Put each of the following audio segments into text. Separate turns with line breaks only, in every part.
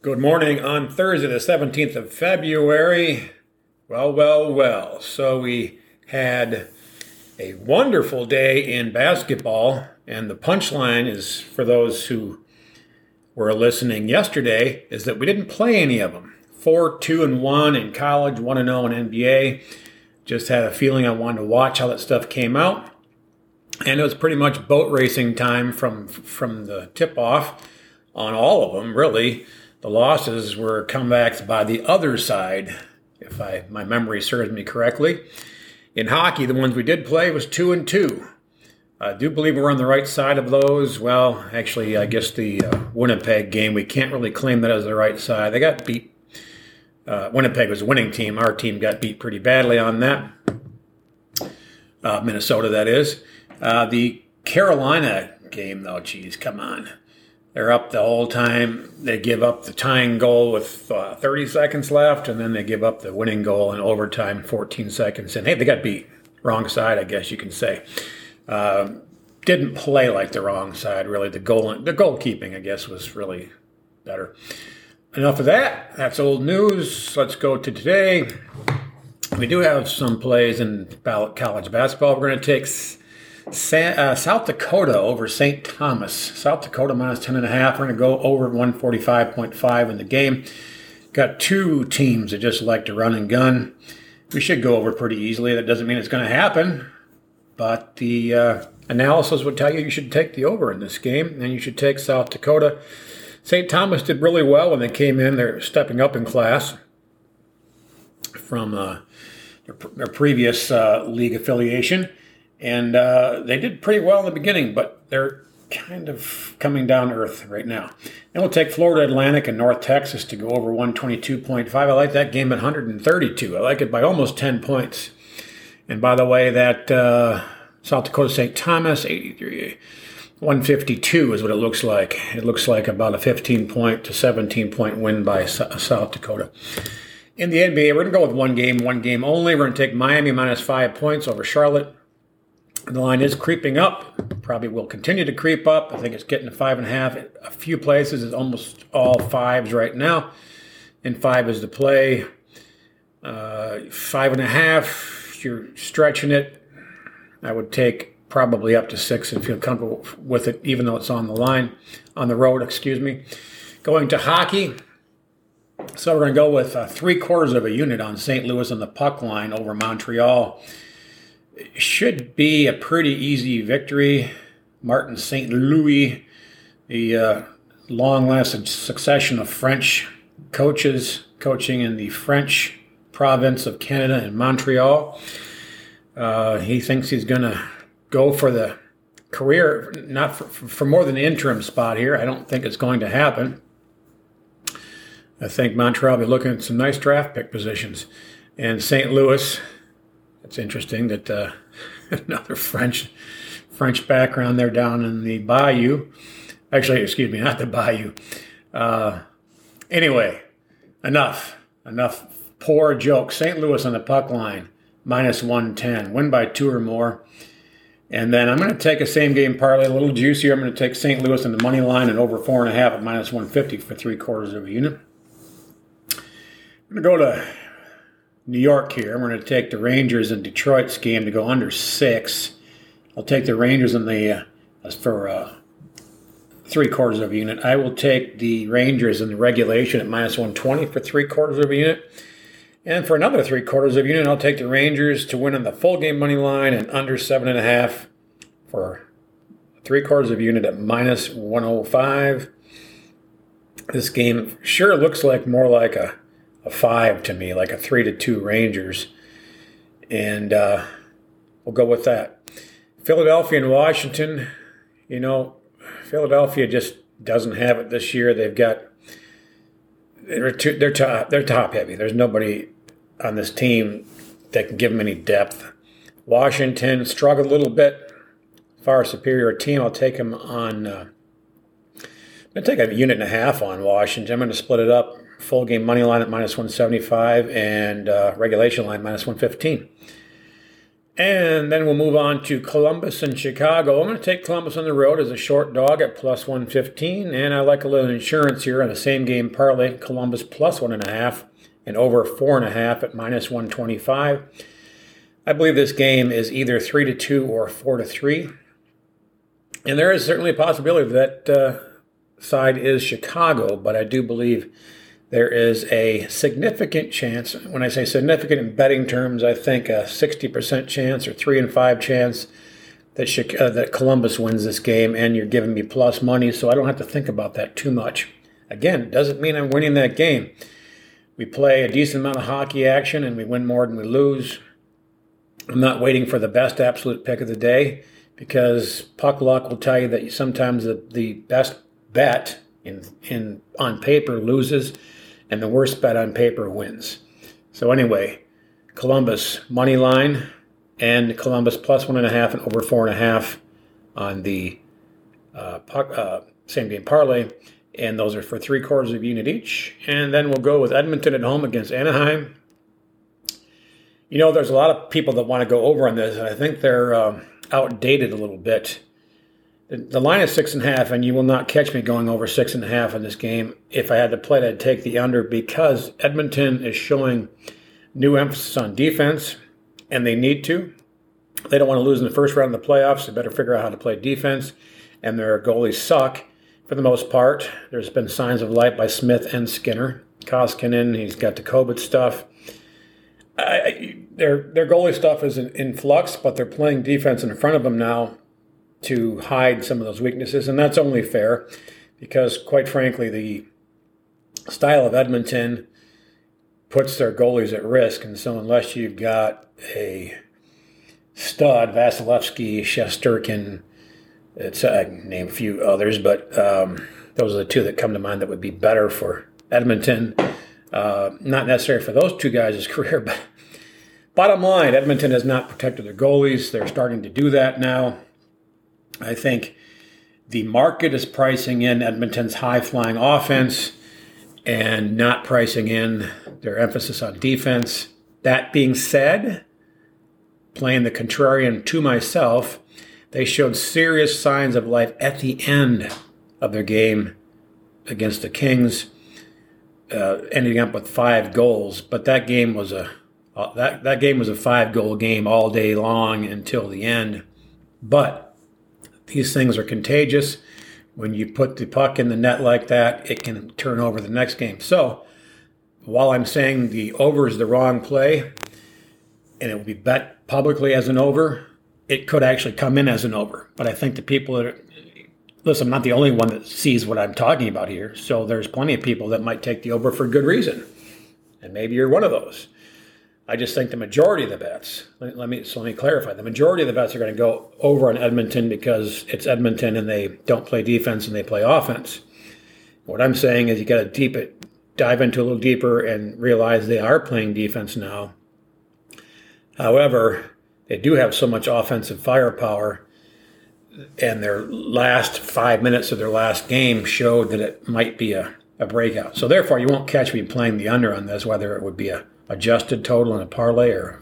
Good morning on Thursday, the 17th of February. Well, well, well. So we had a wonderful day in basketball, and the punchline is for those who were listening yesterday is that we didn't play any of them. 4 2 and 1 in college, 1 and 0 in NBA. Just had a feeling I wanted to watch how that stuff came out. And it was pretty much boat racing time from from the tip off on all of them, really. The losses were comebacks by the other side, if I my memory serves me correctly. In hockey, the ones we did play was two and two. I do believe we're on the right side of those. Well, actually, I guess the uh, Winnipeg game, we can't really claim that as the right side. They got beat. Uh, Winnipeg was a winning team. Our team got beat pretty badly on that. Uh, Minnesota, that is. Uh, the Carolina game, though, geez, come on. They're up the whole time. They give up the tying goal with uh, 30 seconds left, and then they give up the winning goal in overtime, 14 seconds. And hey, they got beat. Wrong side, I guess you can say. Uh, didn't play like the wrong side, really. The goal, the goalkeeping, I guess, was really better. Enough of that. That's old news. Let's go to today. We do have some plays in college basketball. We're going to take uh, South Dakota over St. Thomas. South Dakota minus 10.5. We're going to go over 145.5 in the game. Got two teams that just like to run and gun. We should go over pretty easily. That doesn't mean it's going to happen, but the uh, analysis would tell you you should take the over in this game, and you should take South Dakota. St. Thomas did really well when they came in. They're stepping up in class from uh, their, their, previous uh, league affiliation. And uh, they did pretty well in the beginning, but they're kind of coming down earth right now. And we'll take Florida Atlantic and North Texas to go over 122.5. I like that game at 132. I like it by almost 10 points. And by the way, that uh, South Dakota St. Thomas, 83, 152 is what it looks like. It looks like about a 15 point to 17 point win by South Dakota. In the NBA, we're going to go with one game, one game only. We're going to take Miami minus five points over Charlotte. The line is creeping up. Probably will continue to creep up. I think it's getting to five and a half. A few places it's almost all fives right now, and five is the play. Uh, five and a half. You're stretching it. I would take probably up to six and feel comfortable with it, even though it's on the line, on the road. Excuse me. Going to hockey. So we're going to go with uh, three quarters of a unit on St. Louis on the puck line over Montreal should be a pretty easy victory. Martin St. Louis, the uh, long lasting succession of French coaches coaching in the French province of Canada in Montreal. Uh, he thinks he's going to go for the career, not for, for more than an interim spot here. I don't think it's going to happen. I think Montreal will be looking at some nice draft pick positions. And St. Louis, it's interesting that uh, another French French background there down in the Bayou. Actually, excuse me, not the Bayou. Uh, anyway, enough. Enough poor joke. St. Louis on the puck line, minus 110. Win by two or more. And then I'm going to take a same game parlay, a little juicier. I'm going to take St. Louis in the money line and over four and a half at minus 150 for three quarters of a unit. I'm going to go to New York here. I'm going to take the Rangers and Detroit's game to go under six. I'll take the Rangers in the uh, for uh, three quarters of a unit. I will take the Rangers in the regulation at minus 120 for three quarters of a unit. And for another three quarters of a unit, I'll take the Rangers to win on the full game money line and under seven and a half for three quarters of a unit at minus 105. This game sure looks like more like a a five to me, like a three to two Rangers. And uh, we'll go with that. Philadelphia and Washington, you know, Philadelphia just doesn't have it this year. They've got they're too, they're top they're top heavy. There's nobody on this team that can give them any depth. Washington struggled a little bit. Far superior team. I'll take them on. Uh, I'm to take a unit and a half on Washington. I'm to split it up full game money line at minus 175 and uh, regulation line minus 115. And then we'll move on to Columbus and Chicago. I'm going to take Columbus on the road as a short dog at plus 115. And I like a little insurance here on the same game parlay. Columbus plus one and a half and over four and a half at minus 125. I believe this game is either three to two or four to three. And there is certainly a possibility that uh, side is Chicago, but I do believe there is a significant chance. When I say significant in betting terms, I think a 60% chance or three and five chance that uh, that Columbus wins this game, and you're giving me plus money, so I don't have to think about that too much. Again, doesn't mean I'm winning that game. We play a decent amount of hockey action, and we win more than we lose. I'm not waiting for the best absolute pick of the day because puck luck will tell you that sometimes the, the best bet in in on paper loses and the worst bet on paper wins. So anyway, Columbus money line and Columbus plus one and a half and over four and a half on the uh, uh, same game parlay, and those are for three quarters of a unit each. And then we'll go with Edmonton at home against Anaheim. You know, there's a lot of people that want to go over on this, and I think they're um, outdated a little bit. The line is six and a half, and you will not catch me going over six and a half in this game. If I had to play I'd take the under because Edmonton is showing new emphasis on defense, and they need to. They don't want to lose in the first round of the playoffs. They better figure out how to play defense, and their goalies suck for the most part. There's been signs of life by Smith and Skinner. Koskinen, he's got the COVID stuff. I, their their goalie stuff is in, in flux, but they're playing defense in front of them now to hide some of those weaknesses, and that's only fair because, quite frankly, the style of Edmonton puts their goalies at risk. And so, unless you've got a stud, Vasilevskiy, Shesterkin, it's I can name a few others, but um, those are the two that come to mind that would be better for Edmonton. Uh, not necessarily for those two guys' career, but bottom line, Edmonton has not protected their goalies. They're starting to do that now. I think the market is pricing in Edmonton's high flying offense and not pricing in their emphasis on defense. That being said, playing the contrarian to myself, they showed serious signs of life at the end of their game against the Kings, uh, ending up with five goals. But that game was a uh, that that game was a five goal game all day long until the end. But these things are contagious. When you put the puck in the net like that, it can turn over the next game. So, while I'm saying the over is the wrong play, and it will be bet publicly as an over, it could actually come in as an over. But I think the people that are, listen, I'm not the only one that sees what I'm talking about here. So there's plenty of people that might take the over for good reason. And maybe you're one of those. I just think the majority of the bets, let, let me so let me clarify, the majority of the bets are going to go over on Edmonton because it's Edmonton and they don't play defense and they play offense. What I'm saying is you got to deep it, dive into a little deeper and realize they are playing defense now. However, they do have so much offensive firepower, and their last five minutes of their last game showed that it might be a, a breakout. So therefore, you won't catch me playing the under on this, whether it would be a adjusted total in a parlay or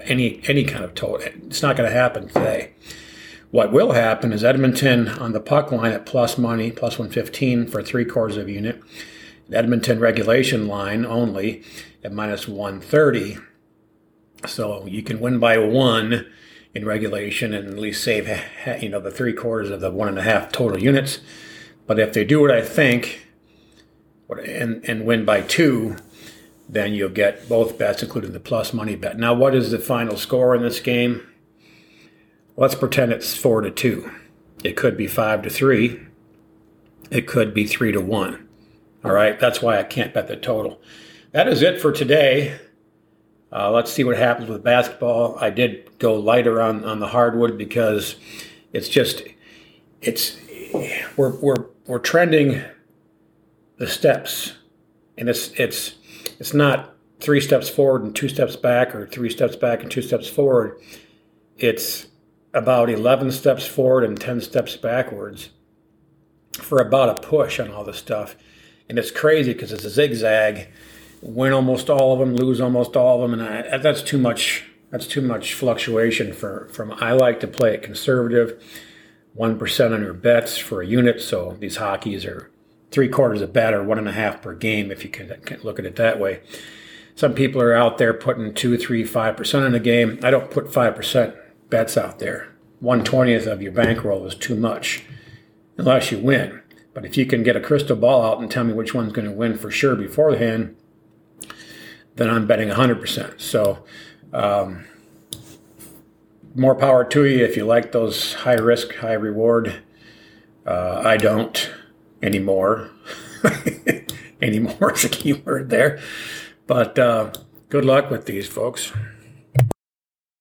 any any kind of total. It's not going to happen today. What will happen is Edmonton on the puck line at plus money, plus 115 for three quarters of a unit. Edmonton regulation line only at minus 130. So you can win by one in regulation and at least save you know the three quarters of the one and a half total units. But if they do what I think, and and win by two, then you'll get both bets, including the plus money bet. Now, what is the final score in this game? Let's pretend it's four to two. It could be five to three. It could be three to one. All right, that's why I can't bet the total. That is it for today. Uh, let's see what happens with basketball. I did go lighter on, on the hardwood because it's just it's we're we're we're trending the steps, and it's it's it's not three steps forward and two steps back or three steps back and two steps forward. It's about 11 steps forward and 10 steps backwards for about a push on all this stuff. And it's crazy because it's a zigzag. Win almost all of them, lose almost all of them, and I, that's too much That's too much fluctuation for from. I like to play it conservative, one percent on your bets for a unit. So these hockeys are three quarters a bet or one and a half per game if you can, can look at it that way. Some people are out there putting two, three, five percent in a game. I don't put five percent bets out there. One twentieth of your bankroll is too much, unless you win. But if you can get a crystal ball out and tell me which one's going to win for sure beforehand, then I'm betting 100%. So, um, more power to you if you like those high risk, high reward. Uh, I don't anymore. anymore is a key word there. But uh, good luck with these, folks.